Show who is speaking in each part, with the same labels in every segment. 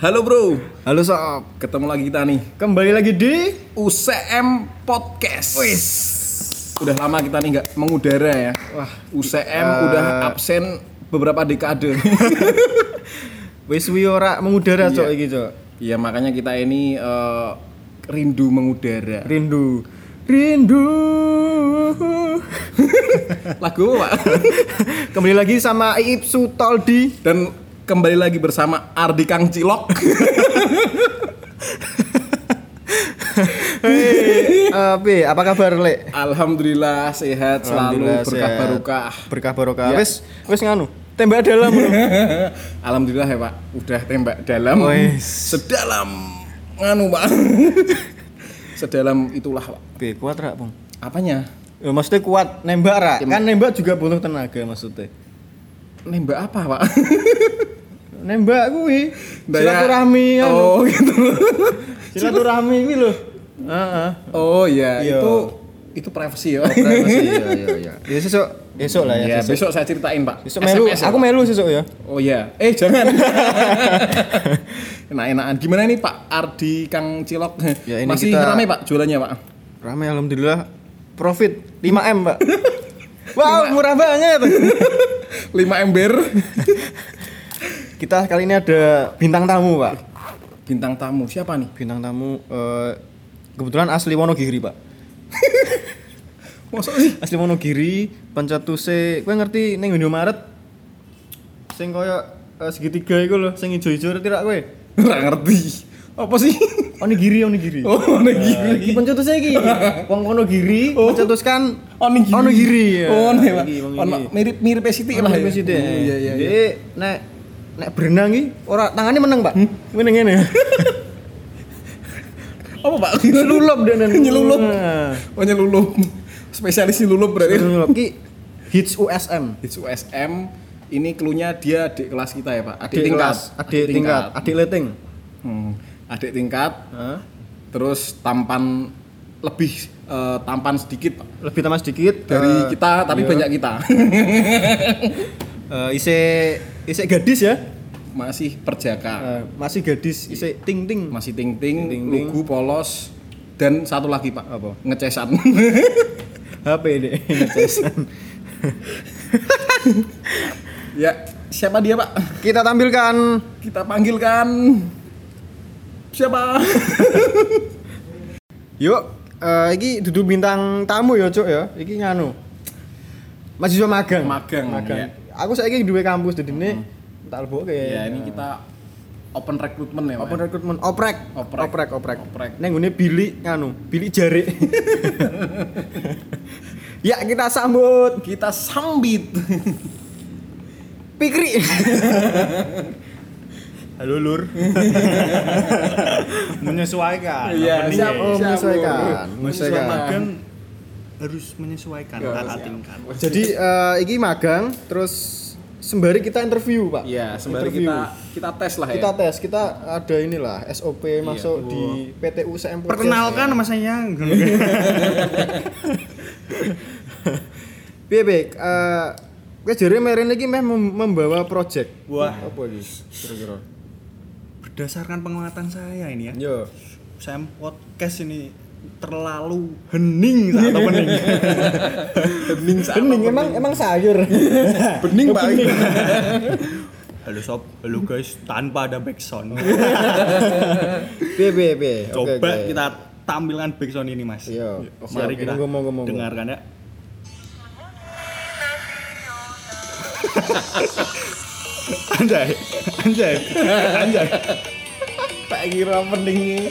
Speaker 1: Halo bro,
Speaker 2: Halo sob,
Speaker 1: ketemu lagi kita nih
Speaker 2: kembali lagi di
Speaker 1: UCM Podcast. Wis. Udah lama kita nih nggak mengudara ya. Wah, UCM udah absen beberapa dekade.
Speaker 2: Wis wi ora mengudara
Speaker 1: Iya.
Speaker 2: cok iki cok.
Speaker 1: Iya makanya kita ini eh, rindu mengudara.
Speaker 2: Rindu. Rindu.
Speaker 1: Lagu apa, Pak?
Speaker 2: kembali lagi sama Iip Sutoldi.
Speaker 1: Dan kembali lagi bersama Ardi Kang Cilok.
Speaker 2: Hei, apa? Apa kabar Lek?
Speaker 1: Alhamdulillah sehat selalu
Speaker 2: Alhamdulillah,
Speaker 1: berkah
Speaker 2: sehat.
Speaker 1: barokah.
Speaker 2: Berkah barokah.
Speaker 1: Ya.
Speaker 2: Wis wis nganu. Tembak dalam.
Speaker 1: Alhamdulillah ya Pak, udah tembak dalam.
Speaker 2: Wes.
Speaker 1: Sedalam nganu Pak. Sedalam itulah Pak.
Speaker 2: Oke, kuat rak, Bang.
Speaker 1: Apanya?
Speaker 2: Ya, maksudnya kuat nembak rak. Kan nembak juga butuh tenaga maksudnya.
Speaker 1: Nembak apa Pak?
Speaker 2: Nembak kuwi
Speaker 1: Daya-
Speaker 2: silaturahmi.
Speaker 1: Oh gitu.
Speaker 2: Silaturahmi kuwi lho. Heeh.
Speaker 1: Oh iya,
Speaker 2: Iya.
Speaker 1: itu itu privacy ya.
Speaker 2: Privacy, iya iya iya. Ya sesuk, besok lah
Speaker 1: Ya,
Speaker 2: ya.
Speaker 1: besok saya ceritain Pak.
Speaker 2: Besok melu,
Speaker 1: SMS ya,
Speaker 2: aku melu sesuk ya.
Speaker 1: Oh iya, eh jangan. Enak-enakan. Gimana nih Pak Ardi Kang Cilok?
Speaker 2: Ya, ini
Speaker 1: Masih
Speaker 2: kita-
Speaker 1: ramai Pak jualannya Pak?
Speaker 2: Ramai alhamdulillah. Profit 5M, Pak. wow, murah banget.
Speaker 1: 5 ember.
Speaker 2: Kita kali ini ada bintang tamu, Pak.
Speaker 1: Bintang tamu siapa nih?
Speaker 2: Bintang tamu eh, kebetulan asli Wonogiri, Pak.
Speaker 1: Masuk sih?
Speaker 2: Asli Wonogiri, pencetuse, kowe ngerti ning Indomaret sing koyo eh, segitiga iku lho, sing ijo-ijo ngerti rak kowe?
Speaker 1: Nggak ngerti. Apa sih?
Speaker 2: Onigiri, onigiri.
Speaker 1: Oh, onigiri.
Speaker 2: Iki pencetusnya iki. Wong Wonogiri
Speaker 1: Oh.
Speaker 2: mencetuskan
Speaker 1: Onigiri.
Speaker 2: Onigiri. ya.
Speaker 1: Oh, nih, Pak. Mirip-mirip Siti lah ya.
Speaker 2: Mirip.
Speaker 1: Oh, Iya, iya, iya.
Speaker 2: Jadi nek nek berenang iki ora tangannya meneng, Pak. Ngene ngene.
Speaker 1: Apa, Pak?
Speaker 2: Selulup dia nen.
Speaker 1: Nyelulup.
Speaker 2: Nah.
Speaker 1: Oh, nyelulup. Spesialis nyelulup berarti.
Speaker 2: Selulup ki hits USM.
Speaker 1: It's USM. Ini klunya dia adik kelas kita ya, Pak.
Speaker 2: Adik kelas, adik tingkat, adik leting.
Speaker 1: Hmm, adik tingkat.
Speaker 2: Hah?
Speaker 1: Terus tampan lebih eh, tampan sedikit Pak.
Speaker 2: Lebih tambah sedikit
Speaker 1: dari
Speaker 2: eh,
Speaker 1: kita tapi
Speaker 2: iya.
Speaker 1: banyak kita.
Speaker 2: Eh, ise ise gadis ya.
Speaker 1: Masih perjaka.
Speaker 2: Eh, masih gadis, ise ting ting.
Speaker 1: Masih ting-ting,
Speaker 2: Ting-ting.
Speaker 1: lugu polos dan satu lagi Pak.
Speaker 2: Apa?
Speaker 1: Ngecesan.
Speaker 2: HP deh, ngecesan.
Speaker 1: ya, siapa dia, Pak?
Speaker 2: Kita tampilkan
Speaker 1: Kita panggilkan siapa?
Speaker 2: Yuk, eh iki duduk bintang tamu ya, Cuk ya. Iki nganu. Mahasiswa magang.
Speaker 1: Magang, ya.
Speaker 2: Aku saiki duwe kampus jadi ini tak leboke.
Speaker 1: ya, ini kita open recruitment ya, Pak.
Speaker 2: open recruitment oprek.
Speaker 1: Oprek.
Speaker 2: Oprek, oprek.
Speaker 1: Oprek.
Speaker 2: Neng ngene bilik nganu, bilik jarik. ya, kita sambut
Speaker 1: Kita sambit.
Speaker 2: Pikri. Halo Lur.
Speaker 3: menyesuaikan
Speaker 1: Iya, siap.
Speaker 2: Oh, menyesuaikan.
Speaker 3: mahasiswa
Speaker 2: Menyesuaikan.
Speaker 3: Harus menyesuaikan
Speaker 1: Ya,
Speaker 3: kakak
Speaker 1: siap.
Speaker 3: tingkat
Speaker 2: Jadi eh, iki magang terus sembari kita interview, Pak.
Speaker 1: Iya, sembari
Speaker 2: Interview.
Speaker 1: kita kita tes lah ya.
Speaker 2: kita tes kita ada inilah SOP masuk di PT UCM Podcast.
Speaker 3: perkenalkan nama saya
Speaker 2: piye piye eh kowe jare meren iki meh mem- membawa project
Speaker 3: Wah.
Speaker 2: apa iki kira-kira
Speaker 3: berdasarkan pengamatan saya ini ya
Speaker 2: yo
Speaker 3: saya podcast ini terlalu hening saat atau bening
Speaker 1: Bening saat
Speaker 2: bening emang emang sayur.
Speaker 1: Bening Pak.
Speaker 3: halo sob. Halo guys. Tanpa ada backsound.
Speaker 2: Piye piye piye?
Speaker 3: Coba kita tampilkan backsound ini mas.
Speaker 2: Iya.
Speaker 3: mari
Speaker 2: Siap.
Speaker 3: kita
Speaker 2: Monggo, monggo, monggo.
Speaker 3: dengarkan ya. Anjay anjay anjay.
Speaker 1: Tak kira bening.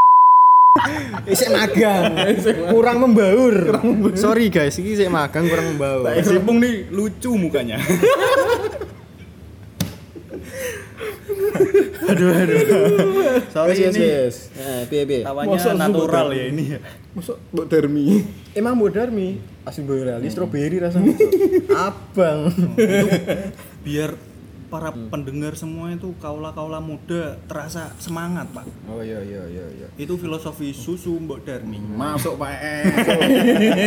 Speaker 2: Isek magang. kurang membaur. Sorry guys, ini isek magang kurang membaur.
Speaker 3: Sipung nih lucu mukanya aduh aduh sorry
Speaker 2: wes,
Speaker 3: ini
Speaker 2: wes. Eh, piye piye?
Speaker 3: tawanya natural ya ini ya
Speaker 1: Masuk Mbak Darmi.
Speaker 2: Emang modar mi asli boyolali strawberry rasanya. Abang.
Speaker 3: biar para pendengar semua itu kaula-kaula muda terasa semangat pak
Speaker 2: Oh iya iya iya iya.
Speaker 3: itu filosofi susu Mbok Darmi
Speaker 1: Masuk Pak E.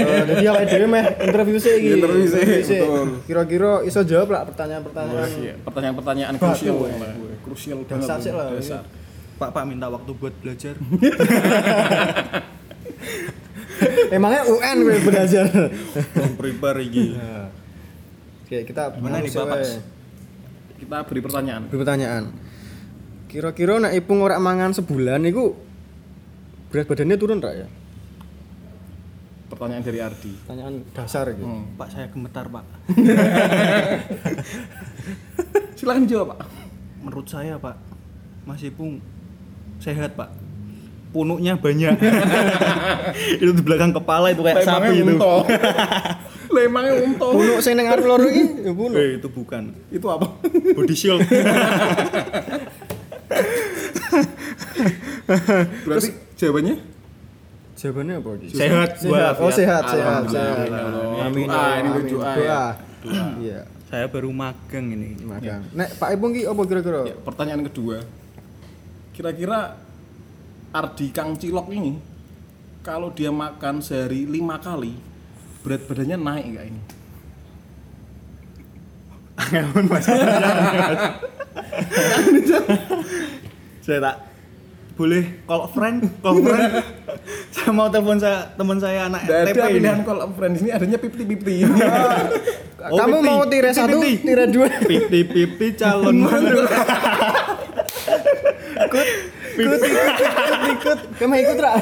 Speaker 2: Oh, jadi awake dhewe meh interview sih iki.
Speaker 1: Interview sih, betul.
Speaker 2: Kira-kira iso jawab lah pertanyaan-pertanyaan.
Speaker 1: Iya, pertanyaan-pertanyaan krusial.
Speaker 2: eh.
Speaker 1: Krusial
Speaker 2: Dasar sih lah.
Speaker 1: Dasar.
Speaker 3: Pak Pak minta waktu buat belajar
Speaker 2: Emangnya UN gue belajar.
Speaker 3: belum prepare iki
Speaker 2: Oke, kita
Speaker 3: Gimana nih, Bapak?
Speaker 1: Kita beri pertanyaan.
Speaker 2: Beri pertanyaan. Kira-kira nek Ipung ora mangan sebulan niku berat badannya turun ra ya?
Speaker 1: Pertanyaan dari Ardi.
Speaker 2: Pertanyaan dasar gitu.
Speaker 1: Hmm.
Speaker 3: Pak saya gemetar Pak
Speaker 1: Silakan jawab, Pak.
Speaker 3: menurut saya Pak Mas Ipung sehat Pak punuknya banyak itu di belakang kepala itu kayak sapi itu.
Speaker 1: Lemangnya unto.
Speaker 2: Punuk sing ning arep loro iki ya punuk.
Speaker 3: Eh, itu bukan
Speaker 1: Itu apa?
Speaker 3: body shield
Speaker 1: Berarti jawabannya
Speaker 2: Jawabannya apa iki?
Speaker 3: Sehat,
Speaker 2: Sehat. Oh, sehat, sehat, sehat.
Speaker 1: Ya Allah.
Speaker 2: Amin.
Speaker 1: Ini
Speaker 2: amin.
Speaker 1: doa ya.
Speaker 2: Iya.
Speaker 3: saya baru magang ini
Speaker 2: Makan. Nek Pak Ipung ki apa kira-kira?
Speaker 1: Ya, pertanyaan kedua. Kira-kira Ardi Kang Cilok ini kalau dia makan sehari lima kali berat badannya naik nggak ini?
Speaker 3: Angel mas saya tak boleh call friend call friend saya mau telepon saya teman saya anak
Speaker 1: Tidak
Speaker 3: FTP
Speaker 1: ada
Speaker 3: ini
Speaker 1: pilihan kalau friends ini adanya pipti pipti.
Speaker 3: Oh,
Speaker 2: Kamu
Speaker 3: pipti.
Speaker 2: mau
Speaker 3: Pipti,
Speaker 2: satu,
Speaker 3: pipti.
Speaker 2: tire dua.
Speaker 3: pipi pipi calon mantu
Speaker 2: Ikut, ikut, ikut, ikut. Kamu ikut ra?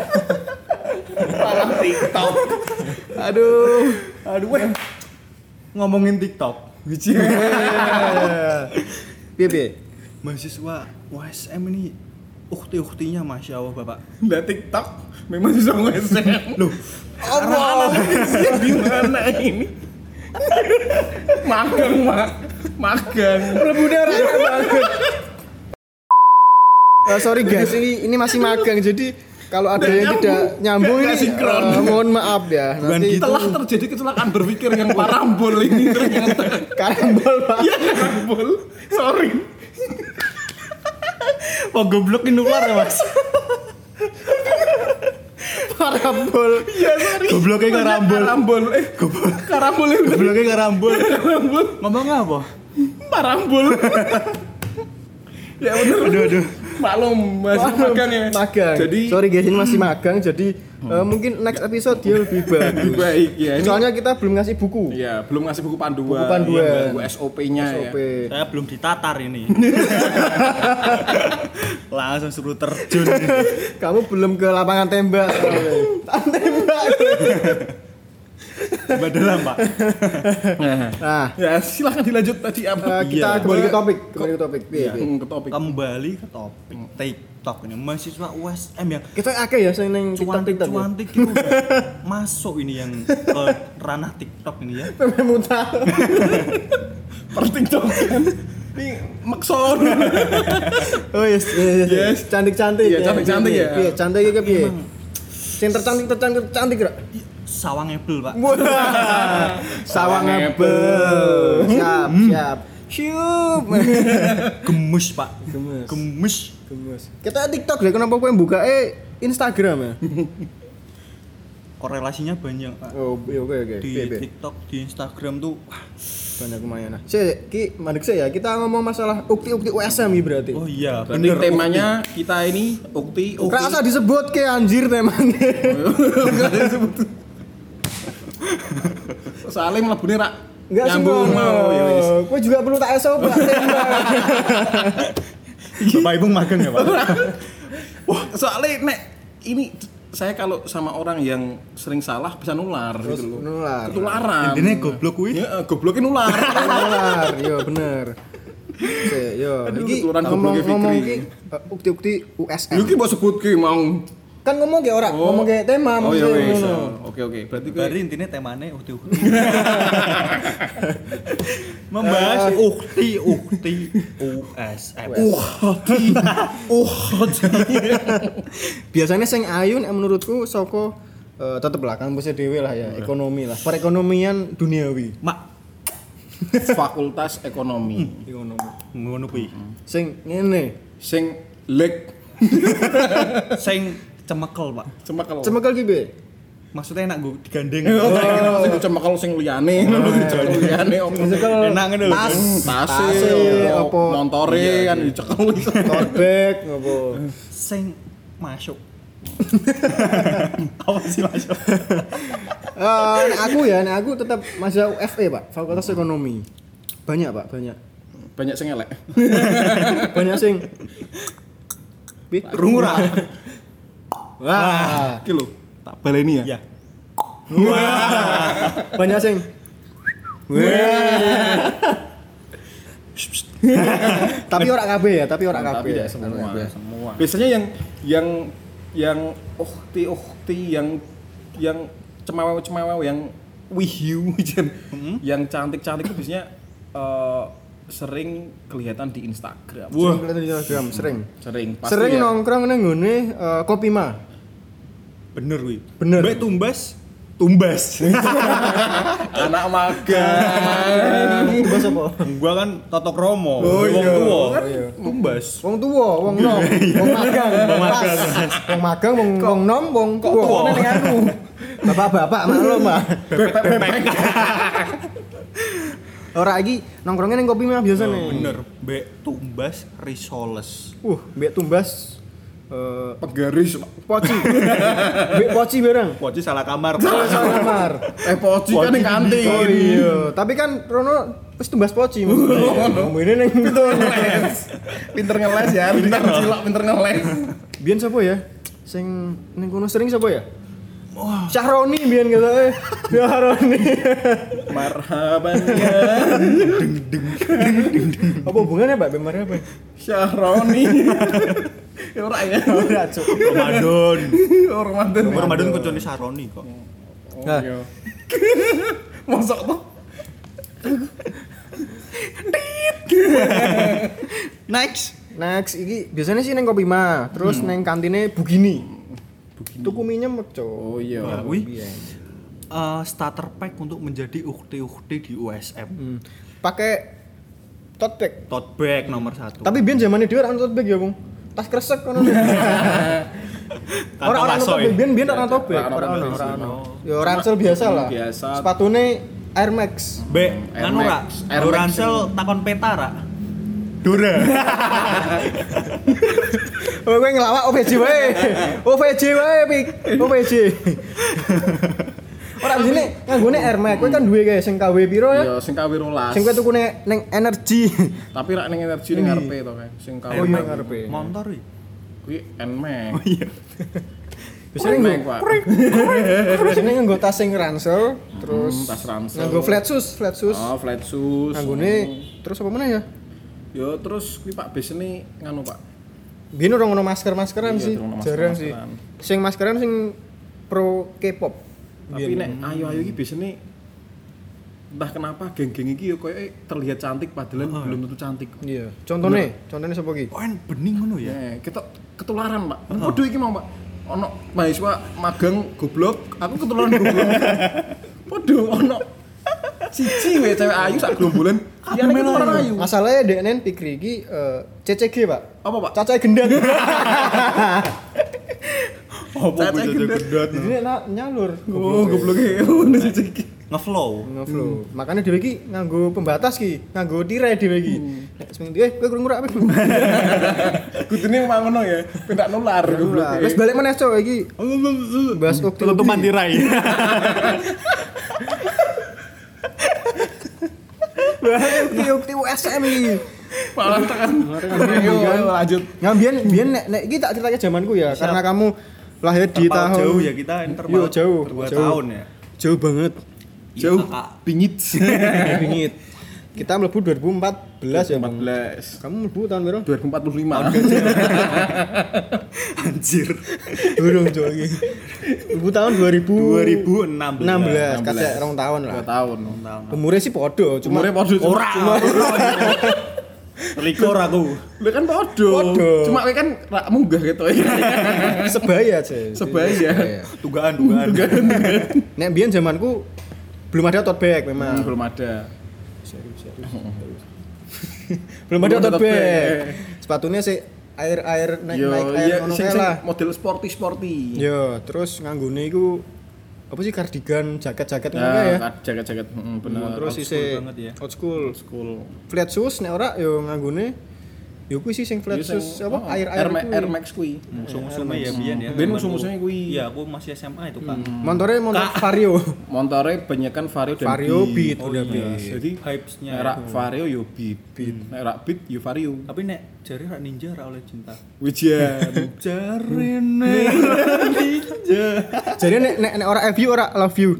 Speaker 1: Malah TikTok. Aduh.
Speaker 3: aduh weh ngomongin TikTok
Speaker 2: Piye piye?
Speaker 3: mahasiswa USM ini ukti-uktinya masya Allah bapak
Speaker 1: Lah TikTok memang bisa nge-SM. Loh, apa? Di mana ini? magang, Mak. Magang.
Speaker 2: Bener banget. Eh, sorry guys, ini ini masih magang jadi kalau ada yang tidak nyambung ini
Speaker 1: sinkron.
Speaker 2: eh, mohon maaf ya.
Speaker 3: Bukan
Speaker 2: Nanti
Speaker 3: gitu.
Speaker 1: Telah terjadi kecelakaan berpikir yang parambol ini ternyata.
Speaker 2: karambol Pak.
Speaker 1: Iya, parambol. Sorry.
Speaker 3: oh goblok ini nular ya mas
Speaker 2: Karambol.
Speaker 1: Iya, sorry.
Speaker 3: Gobloknya karambol.
Speaker 1: Karambol. Eh, goblok. Karambol
Speaker 3: gobloknya karambol
Speaker 1: Karambol.
Speaker 3: ngomong apa
Speaker 1: Parambol. ya bener.
Speaker 3: aduh aduh
Speaker 1: Maklum, masih magang ya.
Speaker 2: Magang.
Speaker 1: Jadi
Speaker 2: sorry guys ini masih magang jadi eh, mungkin next episode dia lebih
Speaker 1: lebih
Speaker 2: bagus.
Speaker 1: baik ya. Ini
Speaker 2: Soalnya kita belum ngasih buku.
Speaker 1: Iya, belum ngasih buku panduan.
Speaker 2: Buku panduan.
Speaker 1: Iya, buku SOP-nya
Speaker 2: SOP.
Speaker 1: ya.
Speaker 3: saya belum ditatar ini langsung suruh terjun
Speaker 2: Kamu belum ke lapangan tembak. tembak.
Speaker 3: Badalah pak
Speaker 2: Nah,
Speaker 1: Ya, silahkan dilanjut tadi apa?
Speaker 2: eh, kita
Speaker 3: Iya.
Speaker 2: kembali ke topik, kembali ke topik.
Speaker 1: Iya,
Speaker 2: piye.
Speaker 1: hmm, ke topik.
Speaker 3: kembali ke topik TikTok ini mahasiswa USM yang
Speaker 2: Kita akeh ya sing ning TikTok
Speaker 3: cuantik
Speaker 2: TikTok. ya?
Speaker 3: cuantik itu udah masuk ini yang ke ranah TikTok ini ya
Speaker 2: Pemain muta.
Speaker 1: Per TikTok kan. Ini makson.
Speaker 2: Oh yes, yes, yes.
Speaker 1: Yes.
Speaker 2: Cantik-cantik.
Speaker 1: Iya, cantik-cantik ya.
Speaker 2: Piye, cantik iki piye? Sing tercantik tercantik cantik ra?
Speaker 3: Sawang ebel pak.
Speaker 2: Sawang
Speaker 1: Sawang
Speaker 2: apple. Siap, siap. Siup.
Speaker 3: gemes pak
Speaker 2: Gemes.
Speaker 3: gemes
Speaker 2: Gemes. Kita TikTok deh, kenapa kowe buka eh Instagram ya?
Speaker 3: korelasinya banyak pak
Speaker 2: Oh, iya, oke oke.
Speaker 3: di
Speaker 2: piye?
Speaker 3: TikTok di Instagram tuh wah,
Speaker 2: Banyak lumayan. Nah, Sik, ki mandek sik ya. Kita ngomong masalah ukti-ukti USM iki berarti.
Speaker 3: oh iya
Speaker 1: Berarti
Speaker 3: bener
Speaker 1: temanya kita ini ukti ukti.
Speaker 2: Rasa disebut ke anjir temanya.
Speaker 1: Soalnya mlebune rak
Speaker 2: Enggak sih,
Speaker 1: nyambung mau ya wis.
Speaker 2: Gue juga perlu tak SO, Pak.
Speaker 3: Bapak ibu magang ya pak
Speaker 1: Wah, soalnya nek ini saya kalau sama orang yang sering salah bisa nular gitu loh.
Speaker 2: nular.
Speaker 1: Ketularan.
Speaker 3: intinya goblok kuwi
Speaker 1: Ya, eh, gobloknya nular.
Speaker 2: Nular, yo bener. Sik, yo. Iki
Speaker 1: ketularan
Speaker 2: ngomong
Speaker 1: gobloknya
Speaker 2: ngomong
Speaker 1: Fikri.
Speaker 2: ki eh, ukti-ukti USM.
Speaker 1: Ki mbok sebut ki mau
Speaker 2: Kan ngomong kayak ora, ngomong kayak tema
Speaker 1: Oh iya wis.
Speaker 2: ngono.
Speaker 1: Oke oke. Berarti kowe
Speaker 3: Bari intinya temane ukti ukti. Membahas ukti ukti USM.
Speaker 2: Biasanya sing ayu nek menurutku saka eh, tetep lah kampusnya dhewe lah ya, ekonomi lah. Perekonomian duniawi.
Speaker 3: Mak
Speaker 1: fakultas ekonomi.
Speaker 2: Ekonomi.
Speaker 3: ngono kuwi.
Speaker 2: Sing ngene.
Speaker 1: Sing lek
Speaker 3: Sing cemekel, Pak.
Speaker 1: cemekel.
Speaker 2: Cemekel ki be.
Speaker 3: Maksudnya enak gue digandeng.
Speaker 1: Oh, sing cemekel sing liyane. Cemekel liyane opo.
Speaker 2: Cemekel
Speaker 3: Enak ngono lho.
Speaker 2: tas,
Speaker 1: tase, opo,
Speaker 2: apa
Speaker 1: montore kan dicekel iso.
Speaker 2: tote bag apa.
Speaker 3: Sing masuk. Apa sih masuk?
Speaker 2: Eh, nek aku ya, nek aku tetap masuk FE, Pak, Fakultas Ekonomi. Banyak, Pak, banyak.
Speaker 1: Banyak sing elek.
Speaker 2: Banyak sing
Speaker 3: Rungu ra?
Speaker 2: Wah,
Speaker 1: Iki lho, tak baleni ya.
Speaker 3: Ya.
Speaker 2: banyak sing tapi ora kabeh ya, tapi ora
Speaker 1: Tapi
Speaker 2: kabeh.
Speaker 1: tidak semua. semua. Biasanya yang yang yang ukti ukti yang yang cemawau cemawau yang wihyu yang cantik cantik itu biasanya eh, sering kelihatan di Instagram.
Speaker 2: Wah, kelihatan di Instagram sering.
Speaker 1: Sering. pasti
Speaker 2: Sering
Speaker 1: ya.
Speaker 2: nongkrong nang ngene eh, kopi mah.
Speaker 3: Bener kuwi.
Speaker 2: Bener.
Speaker 3: Mbak tumbas, tumbas.
Speaker 1: anak magang.
Speaker 2: Bos apa?
Speaker 3: Gua kan totok romo.
Speaker 2: Oh,
Speaker 3: wong
Speaker 2: iya.
Speaker 3: tuwa.
Speaker 2: Oh, iya.
Speaker 3: Tumbas.
Speaker 2: Wong tuwa, wong nom, wong magang, wong magang, wong magang, wong wong nom, wong tuwa.
Speaker 3: tuwa?
Speaker 2: Ning aku. Bapak-bapak maklum, Pak. Ora iki nongkrongnya ning kopi mah biasa nih.
Speaker 3: Bener. Mbak tumbas risoles.
Speaker 2: Uh, mbek tumbas eh
Speaker 1: Pegaris.
Speaker 2: poci. Poci bareng.
Speaker 3: Poci salah kamar.
Speaker 2: Oh, salah kamar.
Speaker 1: Eh poci kan yang kantin.
Speaker 2: Oh iya, tapi kan Rono wis tumbas poci maksudnya. Ini ning
Speaker 1: ngeles. Pinter ngeles ya, pinter cilok, pinter ngeles.
Speaker 2: Biyen sapa ya? Sing ning kono sering sapa ya? Wah, Syahroni biyen kata eh. Syahroni.
Speaker 1: Marhaban ya.
Speaker 2: apa hubungannya Pak Bemar apa?
Speaker 1: Syahroni. Ya ora ya.
Speaker 2: Ora, Cuk.
Speaker 3: Ramadan.
Speaker 1: Orang mantan.
Speaker 3: Ramadan kuncone Saroni kok.
Speaker 2: Nah.
Speaker 1: iya. Masuk tuh.
Speaker 3: Next.
Speaker 2: Next iki biasanya sih neng kopi mah, terus neng kantine Bugini. Tuku mie nyemek, Cuk.
Speaker 1: Oh iya.
Speaker 3: Nah. Eh, starter pack untuk menjadi ukti-ukti di USM.
Speaker 2: Hmm. Pakai tote bag.
Speaker 3: Tote bag nomor satu.
Speaker 2: Tapi biyen zamane dhewe ora ono tote bag ya, Bung. Tas kresek kono.
Speaker 3: Kantong
Speaker 2: Ora ora ono
Speaker 3: lasso
Speaker 2: tote
Speaker 3: ya?
Speaker 2: bag, biyen biyen ora ono tote bag,
Speaker 1: Ora ono
Speaker 2: ora ono,
Speaker 1: tote bag
Speaker 2: ora
Speaker 1: sih.
Speaker 2: ono. Ya ransel biasa lah.
Speaker 1: Biasa.
Speaker 2: Sepatune Air Max.
Speaker 3: B,
Speaker 1: Air
Speaker 3: ra,
Speaker 1: Max. Air
Speaker 3: Air
Speaker 1: Max
Speaker 3: Ransel takon peta ra. Dora.
Speaker 2: Oh, kowe ngelawak OVJ wae. OVJ wae, Pik. OVJ. Ora jene nganggone Air Max, kowe kan duwe kae sing KW piro ya?
Speaker 1: Iya, sing kawi rolas.
Speaker 2: Sing kowe ning energi.
Speaker 1: Tapi rak ning energi ning ngarepe to kae. Sing kawi.
Speaker 2: Oh iya ngarepe.
Speaker 3: Motor iki.
Speaker 1: Kuwi Nmax.
Speaker 3: Iya.
Speaker 2: Biasanya
Speaker 1: Nmax,
Speaker 2: nggo
Speaker 1: Pak.
Speaker 2: biasanya nggo tas sing ransel, terus
Speaker 1: Hmm, tas ransel.
Speaker 2: nganggo flat shoes, flat shoes.
Speaker 1: Oh, flat shoes.
Speaker 2: Nganggone terus apa meneh ya?
Speaker 1: Yo terus kuwi Pak biasane nganu Pak.
Speaker 2: Biyen ora ngono masker-maskeran
Speaker 1: Iya,
Speaker 2: sih. Jarang sih. Sing maskeran sing pro K-pop.
Speaker 1: Tapi nek ayu-ayu iki biasane entah kenapa geng-geng iki yo koyo terlihat cantik padahal belum tentu cantik.
Speaker 2: Iya. Contone, contone sapa iki?
Speaker 3: Oh, en bening ngono ya.
Speaker 1: Ya, kita ketularan, Pak. Waduh iki mau, Pak. Ono mahasiswa magang goblok, aku ketularan goblok. Waduh, ono siji wae cewek ayu sak gerombolan. Iya, nek ketularan ayu.
Speaker 2: Masalahnya deknen pikir iki eh, CCG, Pak.
Speaker 1: Apa, Pak?
Speaker 2: Cacahe gendat.
Speaker 3: Apa
Speaker 1: Caca gendut.
Speaker 2: Jadi na- nyalur.
Speaker 1: Oh, gobloke ono siji iki.
Speaker 3: Ngeflow.
Speaker 2: Ngeflow. Makanya dhewe iki nganggo pembatas ki, nganggo tirai dhewe iki. Nek seming eh kowe kurang apa?
Speaker 1: Kudune ngono ya, pendak nular gobloke.
Speaker 2: Wis balik meneh cok iki. Bahas ukti.
Speaker 3: Tutupan tirai.
Speaker 2: Bahas ukti ukti USM iki.
Speaker 1: Malah tekan. Lanjut.
Speaker 2: Nah, biyen biyen nek nek iki tak ceritake zamanku ya, karena kamu lahir di
Speaker 3: Terpaut
Speaker 2: tahun
Speaker 3: jauh ya kita
Speaker 2: Iya,
Speaker 3: interval
Speaker 2: jauh,
Speaker 3: dua
Speaker 2: jauh.
Speaker 3: tahun ya.
Speaker 2: Jauh banget.
Speaker 3: Iya,
Speaker 1: Jauh
Speaker 3: Kak.
Speaker 1: bingit.
Speaker 2: Bingit. kita mlebu 2014 ya, Bang.
Speaker 1: 2014.
Speaker 2: Kamu mlebu tahun berapa?
Speaker 1: 2045.
Speaker 3: Anjir.
Speaker 2: Durung Jo iki. Mlebu tahun 2000
Speaker 3: 2016.
Speaker 2: 16, kasih rong tahun lah.
Speaker 1: 2 tahun.
Speaker 2: Umurnya sih podo, cuma
Speaker 1: Umurnya podo cuma-
Speaker 3: Ora.
Speaker 1: cuma
Speaker 3: Likor aku.
Speaker 1: Lu kan podo. Cuma kowe kan rak munggah gitu ya.
Speaker 2: sebaya sih.
Speaker 1: Sebaya.
Speaker 3: Tugaan, tugaan.
Speaker 2: Nek biyen zamanku belum ada tote bag memang.
Speaker 1: Hmm, belum ada.
Speaker 2: belum ada
Speaker 1: Belum ada
Speaker 2: tote bag. Sepatunya sih air air naik
Speaker 1: Yo,
Speaker 2: naik air
Speaker 1: iya,
Speaker 2: ngono
Speaker 1: sing
Speaker 2: kae
Speaker 1: sing
Speaker 2: lah.
Speaker 1: model sporty sporty.
Speaker 2: Yo, terus nganggone iku apa sih kardigan, jaket-jaket ngono
Speaker 1: Ya,
Speaker 2: ya.
Speaker 1: jaket-jaket, heeh, bener.
Speaker 2: Terus
Speaker 3: old
Speaker 2: isi
Speaker 3: school banget ya.
Speaker 2: old school.
Speaker 1: school.
Speaker 2: Flat shoes nek ora yo nganggone yo kuwi sih sing flat
Speaker 1: Iya,
Speaker 2: shoes apa
Speaker 1: oh,
Speaker 2: air
Speaker 1: Air,
Speaker 2: air
Speaker 1: Ma-
Speaker 2: kuwi.
Speaker 1: Air Max kuwi.
Speaker 3: Musuh-musuhnya ya biyen ya.
Speaker 1: Ben musuh-musuhnya kuwi.
Speaker 3: Iya, aku masih SMA itu, Pak.
Speaker 2: Montore motor Vario.
Speaker 1: Montore banyakan Vario dan
Speaker 2: Vario Beat
Speaker 3: Oh
Speaker 2: udah
Speaker 3: iya.
Speaker 2: Beat.
Speaker 1: Jadi
Speaker 3: Hypes-nya
Speaker 1: nek rak
Speaker 3: itu.
Speaker 1: Vario yo Beat. Beat. Nek rak Beat yo Vario.
Speaker 3: Tapi nek jari rak ninja rak oleh cinta.
Speaker 1: Wijian.
Speaker 3: Jarine ninja.
Speaker 2: Jadi nek nek nek ora F you ora love you.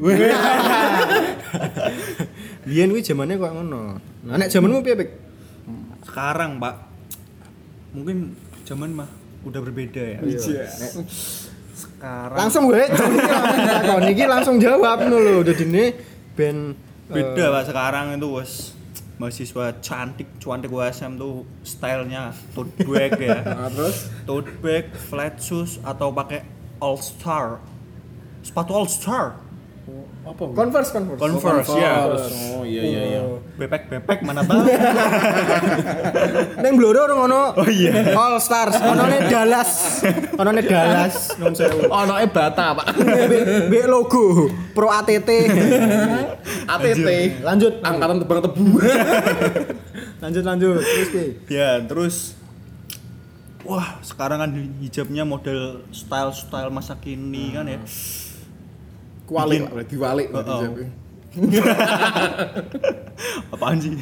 Speaker 2: Biyen kuwi zamane kok ngono. Nah nek zamanmu piye, Pik?
Speaker 3: Sekarang, Pak. Mungkin zaman mah udah berbeda ya.
Speaker 1: Wijian.
Speaker 3: Sekarang
Speaker 2: Langsung gue takon iki langsung jawab ngono lho. Dadine ben
Speaker 3: beda Pak. Sekarang itu wes mahasiswa cantik cuantik USM tuh stylenya tote bag ya.
Speaker 1: Nah, terus?
Speaker 3: Tote bag flat shoes atau pakai all star sepatu all star
Speaker 1: apa?
Speaker 2: Converse Converse.
Speaker 3: Converse, ya.
Speaker 1: Oh iya iya iya.
Speaker 3: bebek bebek mana tahu
Speaker 2: Neng Bloro orang ono.
Speaker 3: Oh iya.
Speaker 2: All Stars. Ono ne Dallas. Ono ne Dallas. Nom sewu.
Speaker 1: Ono e bata, Pak.
Speaker 2: B, logo Pro ATT.
Speaker 1: ATT.
Speaker 2: Lanjut.
Speaker 1: Angkatan tebang tebu.
Speaker 2: Lanjut lanjut. Terus
Speaker 3: ya terus wah sekarang kan hijabnya model style style masa kini kan ya
Speaker 1: Kualik,
Speaker 3: Bikin-
Speaker 1: Pak, diwalik
Speaker 3: Oh, oh. apaan sih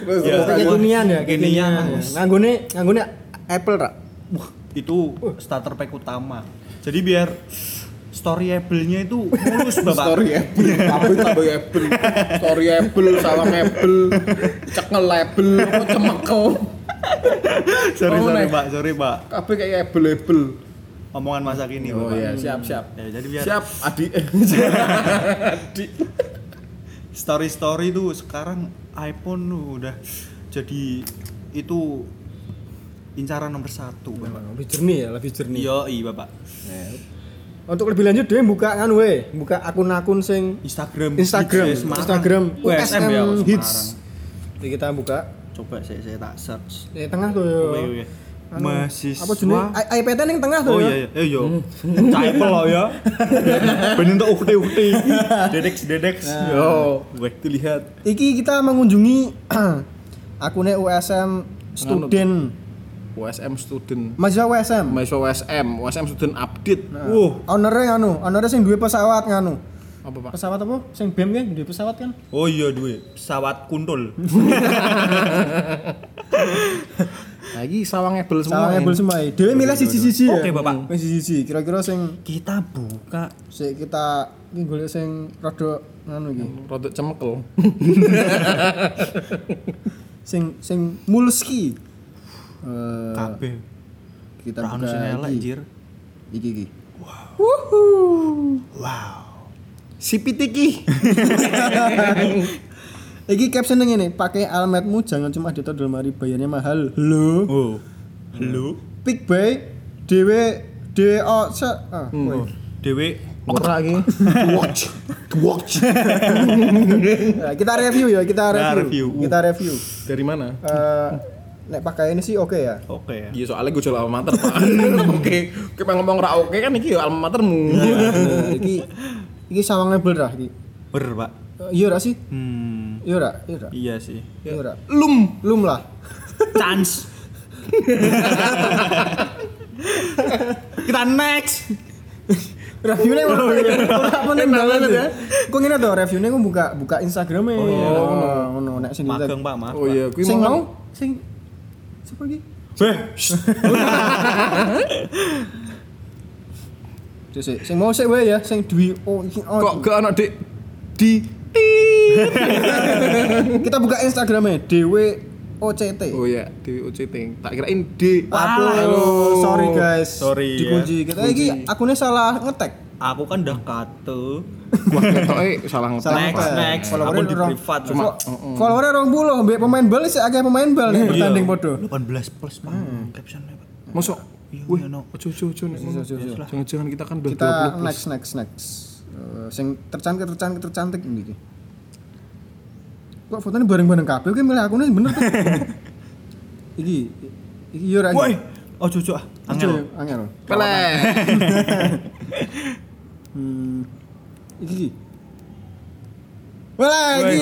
Speaker 1: Terus
Speaker 3: Ya.
Speaker 1: terus,
Speaker 2: Kekinian ya. Nganggone nganggone Apple ra?
Speaker 3: Wah, itu starter pack utama. Jadi biar storyable-nya itu mulus, Bapak.
Speaker 1: Story Apple, tapi tambah Apple. Story Apple, salam Apple, cekel label, cemekel.
Speaker 3: sorry,
Speaker 1: Oh,
Speaker 3: sorry. Pak. Sorry, Pak.
Speaker 1: Kabeh kayak Apple label.
Speaker 3: Omongan masa kini,
Speaker 1: Oh
Speaker 3: Bapak.
Speaker 1: iya, siap siap.
Speaker 3: Ya, jadi biar
Speaker 1: Siap, adik. adik.
Speaker 3: story-story itu sekarang iPhone tuh udah jadi itu incaran nomor satu, Bapak.
Speaker 2: Lebih jernih ya, lebih jernih.
Speaker 3: Iya, iya, Bapak.
Speaker 2: Untuk lebih lanjut dia buka kan we, buka akun-akun sing
Speaker 3: Instagram,
Speaker 2: Instagram,
Speaker 3: Hits.
Speaker 2: Instagram
Speaker 3: USM ya,
Speaker 2: USM
Speaker 3: Semarang.
Speaker 2: Hits. Jadi kita buka
Speaker 3: Coba saya saya tak search.
Speaker 2: di tengah tuh yo. Anu,
Speaker 3: Mahasiswa
Speaker 2: Apa jenis? I- iPad ning tengah tuh
Speaker 3: Oh
Speaker 2: yo.
Speaker 3: iya iya, eh yo. Caipel lo ya. Bener untuk ukti-ukti. Dedex dedex.
Speaker 1: Yo,
Speaker 3: Weh,
Speaker 1: dilihat.
Speaker 2: Iki kita mengunjungi akunnya USM student.
Speaker 1: USM student.
Speaker 2: Mahasiswa USM.
Speaker 1: Mahasiswa USM, USM student update.
Speaker 3: Wuh.
Speaker 2: Ownernya nganu, ownernya sing duwe pesawat nganu.
Speaker 1: Apa, Pak?
Speaker 2: Pesawat apa? Sing BEM kan duwe pesawat kan?
Speaker 3: Oh iya duwe pesawat kuntul.
Speaker 1: Lagi sawang Apple semua.
Speaker 2: Sawang Apple semua. Dewe milih siji-siji ya.
Speaker 3: Oke, Bapak.
Speaker 2: Milih siji-siji. Kira-kira sing
Speaker 3: Kita buka
Speaker 2: sik kita iki golek sing rada nganu iki.
Speaker 1: Rodok cemekel.
Speaker 2: Sing sing mulus ki. Eh,
Speaker 3: kabeh.
Speaker 2: kita buka
Speaker 3: sing elek,
Speaker 2: iki. Iki iki. Wuhu.
Speaker 1: Sipitiki.
Speaker 2: Iki caption ngene, pakai alamatmu jangan cuma ditaruh dalam lemari bayarnya mahal. Lho.
Speaker 3: Oh. Halo.
Speaker 2: Pick by dewe de o se ah, woi.
Speaker 3: Dewe
Speaker 2: Ora iki.
Speaker 1: Watch. Watch.
Speaker 2: Nah, kita review ya, kita
Speaker 3: Nah,
Speaker 2: review.
Speaker 3: review.
Speaker 2: Kita review.
Speaker 1: Dari mana?
Speaker 2: Eh nek pakai ini sih oke ya.
Speaker 3: oke ya.
Speaker 1: Iya soalnya gue jual alma mater pak. Oke, kita ngomong ra oke kan iki ya alma matermu.
Speaker 2: Nah, iki iki sawang label dah iki.
Speaker 3: Ber, Pak.
Speaker 2: Eh, Iya ora sih?
Speaker 3: Hmm.
Speaker 2: Iya ora? Iya ora?
Speaker 3: Iya sih.
Speaker 2: Iya ora?
Speaker 1: Lum.
Speaker 2: Lum lah.
Speaker 3: Chance. Kita next.
Speaker 2: Reviewnya ora apa nih banget ya. Kok ngene to reviewnya kok buka buka Instagramnya.
Speaker 3: Oh, iya.
Speaker 2: ngono ngono nek sing
Speaker 3: Magang, Pak, maaf.
Speaker 1: Oh iya, kuwi
Speaker 2: Sing
Speaker 1: mau
Speaker 2: mau sing siapa lagi?
Speaker 3: Beh.
Speaker 2: Sing mau sik wae ya, sing duwi oh iki oh.
Speaker 1: kok gak ana dik di
Speaker 2: Kita buka Instagramnya Dewe OCT.
Speaker 1: Oh ya, Dewi UCT. Tak kirain D.
Speaker 2: Aduh, sorry guys.
Speaker 3: Sorry ya.
Speaker 2: Dikunci. Kita iki akunnya salah ngetek.
Speaker 3: Aku kan udah kate.
Speaker 1: Wah, ketoke salah ngetek.
Speaker 2: Salah
Speaker 3: Next,
Speaker 2: ngetek.
Speaker 3: next.
Speaker 2: Followernya
Speaker 3: Akun di
Speaker 2: orang-
Speaker 3: privat.
Speaker 2: Cuma followernya orang buluh, mbek pemain bal sih agak pemain bal nih bertanding podo.
Speaker 3: 18 plus pak. Captionnya pak.
Speaker 1: Masuk.
Speaker 3: Iya,
Speaker 1: Wih,
Speaker 3: iya,
Speaker 1: ojo ojo ojo. Jangan-jangan kita kan udah
Speaker 2: Kita
Speaker 1: 20 plus.
Speaker 2: next next next. Eh, sing tercantik tercantik tercantik ini. Kok fotonya bareng-bareng kabeh ki milih akunnya bener tuh. iki iki yo ra.
Speaker 3: Woi, oh cucu ah.
Speaker 2: Angel.
Speaker 3: Angel.
Speaker 2: Angel.
Speaker 1: Pele.
Speaker 2: Hmm. Iki. iki. Wah, iki.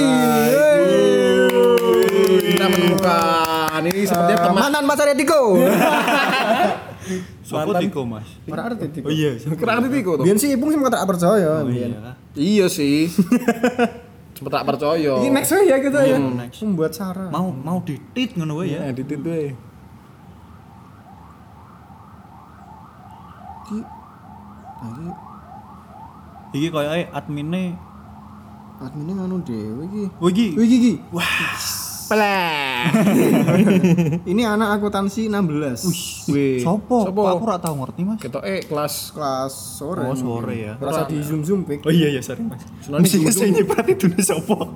Speaker 1: Kita menemukan ini sepertinya teman
Speaker 2: Mantan Mas Aritiko.
Speaker 3: Sopo Tiko mas?
Speaker 2: Ora arti Tiko.
Speaker 3: Oh iya.
Speaker 1: kerang titiku tuh.
Speaker 2: Biyen sih Ipung sih tak percaya.
Speaker 3: Oh iya.
Speaker 1: Iya sih. Tak percaya.
Speaker 2: Ini next ya kita ya.
Speaker 3: Hmm, next.
Speaker 2: Membuat Sarah.
Speaker 3: Mau mau ditit ngono wae ya.
Speaker 1: Ya, ditit wae.
Speaker 2: Iki. Iki
Speaker 3: Iki koyoke adminnya
Speaker 2: adminnya nganu dhewe iki.
Speaker 3: Oh iki.
Speaker 2: Iki iki.
Speaker 1: Pele.
Speaker 2: Ini anak akuntansi 16.
Speaker 1: Wih.
Speaker 3: Sopo?
Speaker 1: Sopo?
Speaker 3: Aku ora tau ngerti mas.
Speaker 1: Ketoke kelas
Speaker 2: Kelas sore.
Speaker 3: Oh sore ya.
Speaker 2: Rasa di zoom zoom pik.
Speaker 3: Oh iya iya sorry mas.
Speaker 1: Senang
Speaker 3: Mesti
Speaker 1: di
Speaker 3: sing nyiprat itu sopo.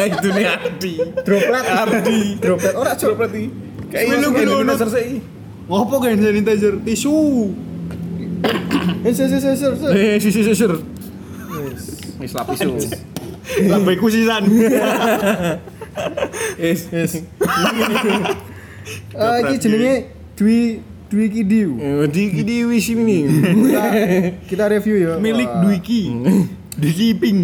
Speaker 1: itu nih Adi.
Speaker 2: Droplet Ardi. Droplet ora.
Speaker 1: Droplet iki. Kayak
Speaker 3: lu
Speaker 1: Indonesia sih.
Speaker 3: Ngopo kan sanitizer tisu?
Speaker 2: Eh sir sir sir sir. sir.
Speaker 1: Eh, sisi sisi. Wis lapis yo.
Speaker 3: Lambai kusisan.
Speaker 1: Is is.
Speaker 2: Eh iki jenenge Dwi Dwi Kidiu.
Speaker 1: Di di wis ini nih.
Speaker 2: Kita kita review ya.
Speaker 3: Milik
Speaker 2: Wah.
Speaker 3: Dwiki. Dwiki Ping.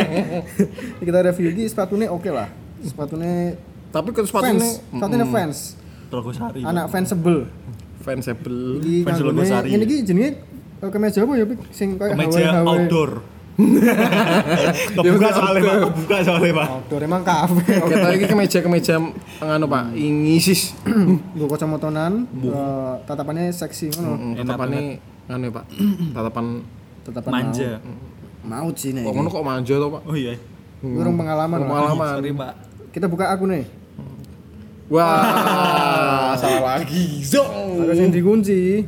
Speaker 2: Kita review iki sepatunya oke lah. Sepatunya
Speaker 1: Tapi ke
Speaker 2: fans.
Speaker 1: sepatunya
Speaker 2: Sepatunya fans.
Speaker 3: Rogosari.
Speaker 2: Anak fansable.
Speaker 1: fansable.
Speaker 3: Fans Logosari.
Speaker 2: ngene iki jenenge eh, kemeja apa ya Pik? Sing kayak
Speaker 3: Kemeja outdoor. Kebuka soalnya pak, kebuka soalnya pak.
Speaker 2: Outdoor emang kafe.
Speaker 1: Kita iki kemeja-kemeja nganu Pak, ingisis.
Speaker 2: Gue kacamotonan, eh, tatapannya seksi ngono.
Speaker 1: Tatapane nganu ya, Pak. Tatapan
Speaker 2: Tatapan
Speaker 3: Manja.
Speaker 2: Mau. Maut sih nih.
Speaker 1: kok ngono kok manja to, Pak?
Speaker 3: Oh iya.
Speaker 2: Kurang pengalaman. lah.
Speaker 1: Pengalaman.
Speaker 3: Sorry pak.
Speaker 2: Kita buka akun nih.
Speaker 1: Wah, salah lagi. Zong.
Speaker 2: Harus yang dikunci.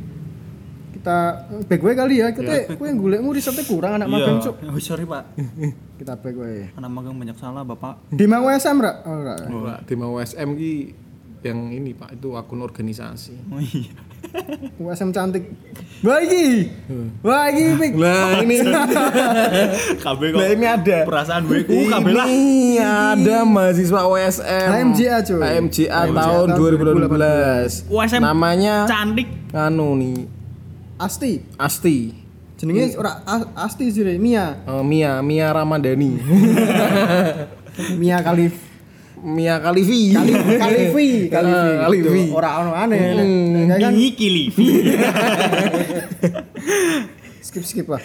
Speaker 2: Kita back way kali ya. Kita kowe golekmu risetnya kurang anak magang cuk.
Speaker 3: Oh sorry pak.
Speaker 2: Kita back way.
Speaker 3: Anak magang banyak salah bapak.
Speaker 2: Di mau SM ra? Oh, ra.
Speaker 1: Ora, di mau SM ki yang ini Pak, itu akun organisasi.
Speaker 3: Oh iya.
Speaker 2: USM cantik. Wah iki. Wah iki Pik.
Speaker 1: Nah, ini
Speaker 3: KB kok.
Speaker 1: Nah, ini ada.
Speaker 3: Perasaan gue ku KB lah.
Speaker 1: Ini ada mahasiswa OSM.
Speaker 2: HMJA, cuy.
Speaker 1: HMJA
Speaker 2: HMJA
Speaker 1: tahun
Speaker 2: tahun
Speaker 1: 2018.
Speaker 2: 2018.
Speaker 3: USM
Speaker 1: Namanya
Speaker 3: Cantik.
Speaker 1: anu nih,
Speaker 2: Asti.
Speaker 1: Asti.
Speaker 2: Jenenge ora Asti sih Mia.
Speaker 1: Eh, Mia, Mia Ramadhani.
Speaker 2: Mia Khalif.
Speaker 1: Mia Kalivi, Eh,
Speaker 2: Kalivi.
Speaker 1: Kalivi.
Speaker 2: Gitu. Ora ono aneh.
Speaker 1: Hmm.
Speaker 2: Kan
Speaker 3: Ini Kilivi.
Speaker 2: skip skip lah.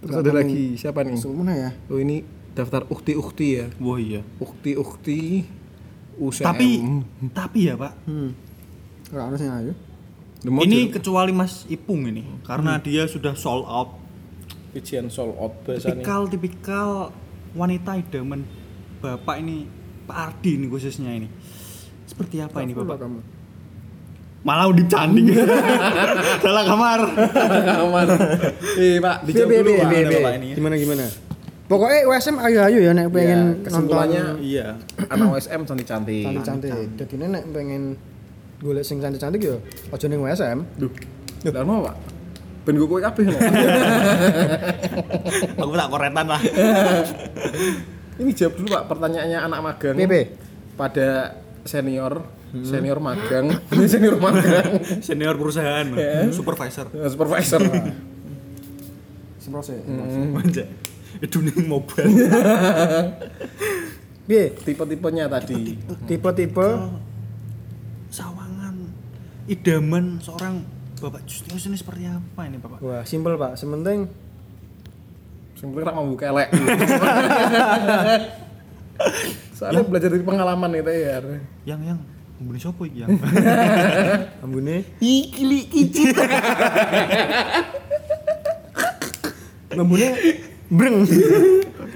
Speaker 1: Terus ada lagi siapa nih?
Speaker 2: Mana ya?
Speaker 1: Oh ini daftar ukti-ukti ya.
Speaker 3: Wah iya.
Speaker 1: Ukti-ukti UCM.
Speaker 3: Tapi tapi ya pak.
Speaker 2: Hmm. Ora ono sing ayo.
Speaker 3: Ini kecuali Mas Ipung ini karena dia sudah sold out.
Speaker 1: ujian sold out biasanya.
Speaker 3: Tipikal tipikal wanita idaman bapak ini Pak Ardi ini khususnya ini. Seperti apa ini
Speaker 2: Full lah
Speaker 3: bapak?
Speaker 2: kamu.
Speaker 3: Malah udah canding. Salah kamar.
Speaker 1: kamar. Eh, Pak, dijawab
Speaker 2: Be, be,
Speaker 1: dulu, Pak.
Speaker 3: Bapak ini.
Speaker 2: Gimana gimana? Pokoknya USM ayo-ayo ya nek pengen
Speaker 1: Ya,
Speaker 2: nonton
Speaker 1: kesimpulannya
Speaker 3: Iya.
Speaker 1: anak OSM cantik-cantik.
Speaker 2: cantik-cantik. Dadi nek pengen golek sing cantik-cantik ya aja ning USM.
Speaker 1: Duh. Lah mau, Pak? Ben gue kowe kabeh.
Speaker 3: Aku tak koretan lah.
Speaker 1: Ini jawab dulu, Pak, pertanyaannya anak magang.
Speaker 2: PP.
Speaker 1: Pada senior, senior magang, senior magang,
Speaker 3: Senior perusahaan, supervisor.
Speaker 1: eh, supervisor.
Speaker 2: Semprose.
Speaker 3: Manja. Itu nih mobile.
Speaker 2: Piye?
Speaker 1: Tipe-tipenya tadi.
Speaker 2: Tipe-tipe
Speaker 3: idaman seorang Bapak Justius ini seperti apa ini Bapak?
Speaker 2: Wah, simpel Pak. Sementing
Speaker 1: Sing penting rak mambu kelek. Soalnya belajar dari pengalaman itu ya.
Speaker 3: Yang yang sopo iki yang?
Speaker 2: ambune
Speaker 1: Iki li kicit.
Speaker 2: ambune Breng.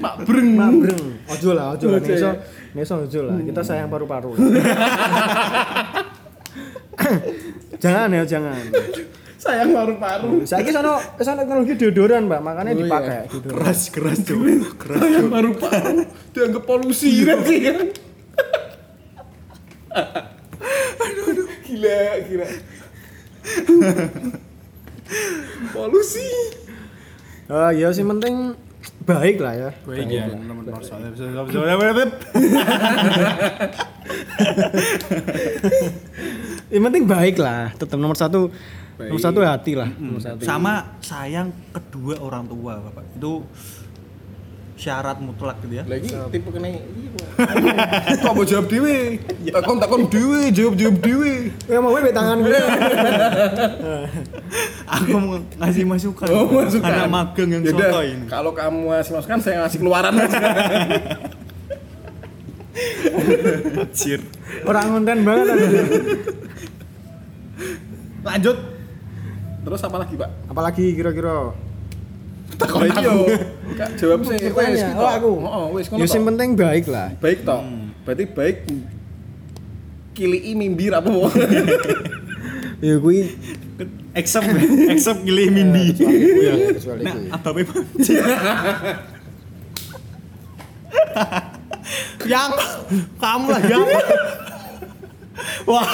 Speaker 1: Pak Breng.
Speaker 2: Mak breng. Ojo lah, ojo lah.
Speaker 1: Ojo
Speaker 2: Neso, neso ojo lah. Kita sayang paru-paru. jangan ya, jangan.
Speaker 1: Sayang paru-paru.
Speaker 2: Saya kira sono sono teknologi deodoran, Mbak. Makanya
Speaker 1: Oh, iya.
Speaker 2: dipakai deodoran.
Speaker 3: Keras keras tuh. Keras.
Speaker 1: Sayang paru-paru. Dianggap polusi nanti kan. aduh, aduh. Gila, gila. polusi.
Speaker 2: Oh, ya sih penting baik lah ya.
Speaker 3: Baik ya, nomor satu.
Speaker 2: Yang penting baik lah. Tetap nomor satu.
Speaker 1: Baik.
Speaker 2: Nomor satu hati lah. Nomor satu.
Speaker 3: Sama sayang kedua orang tua, Bapak. Itu syarat mutlak gitu ya.
Speaker 1: Lagi tipe kena iya, Kok mau jawab dhewe? Takon takon dhewe, jawab jawab dhewe.
Speaker 2: Ya mau gue tangan gue.
Speaker 3: Aku mau ngasih masukan.
Speaker 1: Oh, masukan.
Speaker 3: Anak magang yang
Speaker 1: Yaudah,
Speaker 3: soto ini.
Speaker 1: Kalau kamu ngasih masukan, saya ngasih keluaran aja.
Speaker 3: Anjir.
Speaker 2: Orang konten banget ada.
Speaker 1: Lanjut. Terus apa lagi, Pak?
Speaker 2: Apalagi kira-kira?
Speaker 1: Takon iki yo. Kak jawab sih. Wes,
Speaker 2: Oh, aku.
Speaker 1: Oh, wes ngono.
Speaker 2: Ya
Speaker 1: toh.
Speaker 2: sing penting baik lah.
Speaker 1: Baik toh. Berarti baik kilii mimbir apa mau?
Speaker 2: Ya gue
Speaker 3: Except except gile Mindi.
Speaker 2: ya kecuali
Speaker 3: Nah, apa memang? yang kamu lah yang wah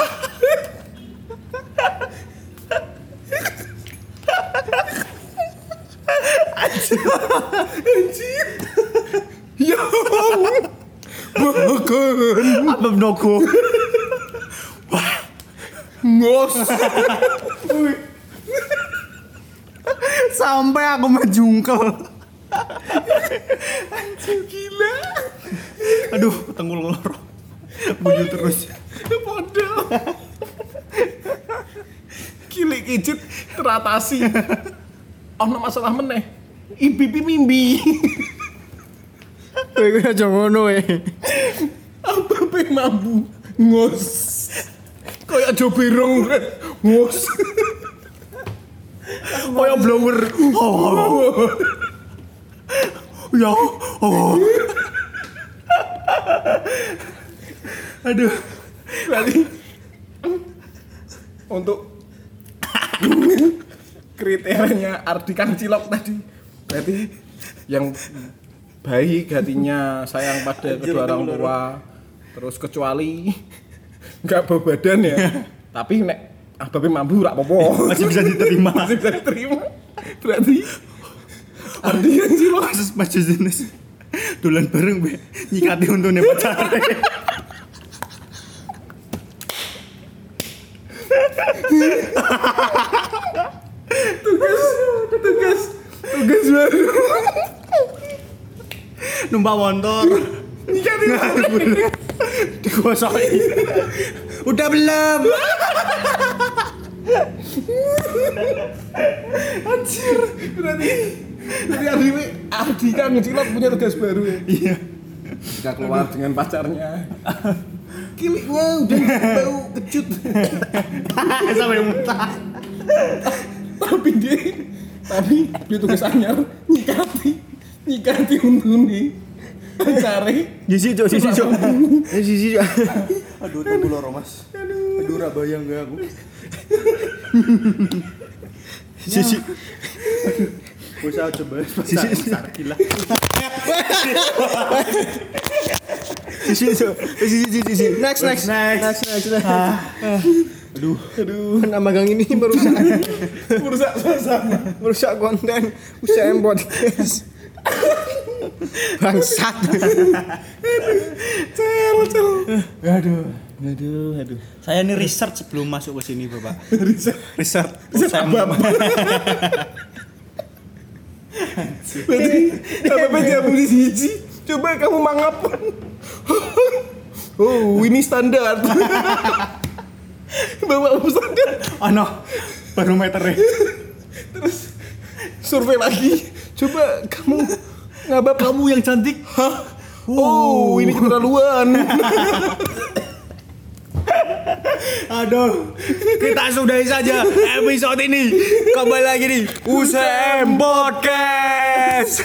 Speaker 1: Ya Allah. Bahkan
Speaker 3: apa nogo
Speaker 1: ngos.
Speaker 3: sampai aku menjungkel
Speaker 1: Gila.
Speaker 3: aduh tenggul loro bunyi terus
Speaker 1: Podol. Kilik kicit teratasi. Ono masalah meneh. Ipipi mimbi.
Speaker 2: Kowe kuwi aja ngono eh.
Speaker 1: Apa pe mambu ngos. Kayak jo berong ngos.
Speaker 3: kayak blower ya oh
Speaker 1: Aduh. Berarti untuk kriterianya Ardikan Cilok tadi berarti yang baik hatinya sayang pada kedua orang tua. Terus kecuali nggak bawa badan ya. Tapi nek ababe mampu rak apa-apa.
Speaker 3: Masih bisa diterima.
Speaker 1: Masih bisa diterima. Berarti Ardikan Cilok
Speaker 3: kasus masih jenis. Dolan bareng be nyikati untune pacare
Speaker 1: tugas tugas baru
Speaker 3: numpak motor digosok udah belum.
Speaker 1: Anjir, berarti berarti Ardi Ardi kan ngecilot punya tugas baru ya.
Speaker 3: iya.
Speaker 1: Kita keluar dengan pacarnya. Kiliknya udah bau kecut.
Speaker 3: sampai muntah.
Speaker 1: Tapi dia tapi dia tugas anyar nyikati nyikati untune pacare.
Speaker 2: Sisi cok, sisi cok. Eh, Sisi cok.
Speaker 3: aduh tunggu loro mas aduh ora bayang gak aku
Speaker 2: Sisi.
Speaker 3: Bisa coba
Speaker 2: Sisi.
Speaker 3: gila
Speaker 2: Sisi. Eh, Sisi sisi sisi. Next next.
Speaker 3: Next.
Speaker 2: Next next. next.
Speaker 3: aduh
Speaker 1: Aduh,
Speaker 2: Nah, magang ini merusak
Speaker 1: merusak suasana.
Speaker 2: merusak konten UCM podcast. Bangsat.
Speaker 1: Cel, cel.
Speaker 3: aduh aduh aduh saya ini research sebelum masuk ke sini bapak
Speaker 1: Riset.
Speaker 3: research
Speaker 1: Riset
Speaker 3: saya
Speaker 1: apa? Berarti apa dia beli siji? Coba kamu mangap. Oh, ini standar. Bawa standar.
Speaker 3: oh no barometernya
Speaker 1: Terus survei lagi. Coba kamu ngabap
Speaker 3: kamu yang cantik
Speaker 1: Hah? Oh, ini keterlaluan.
Speaker 3: Aduh, kita sudahi saja episode ini. Kembali lagi di UCM Podcast.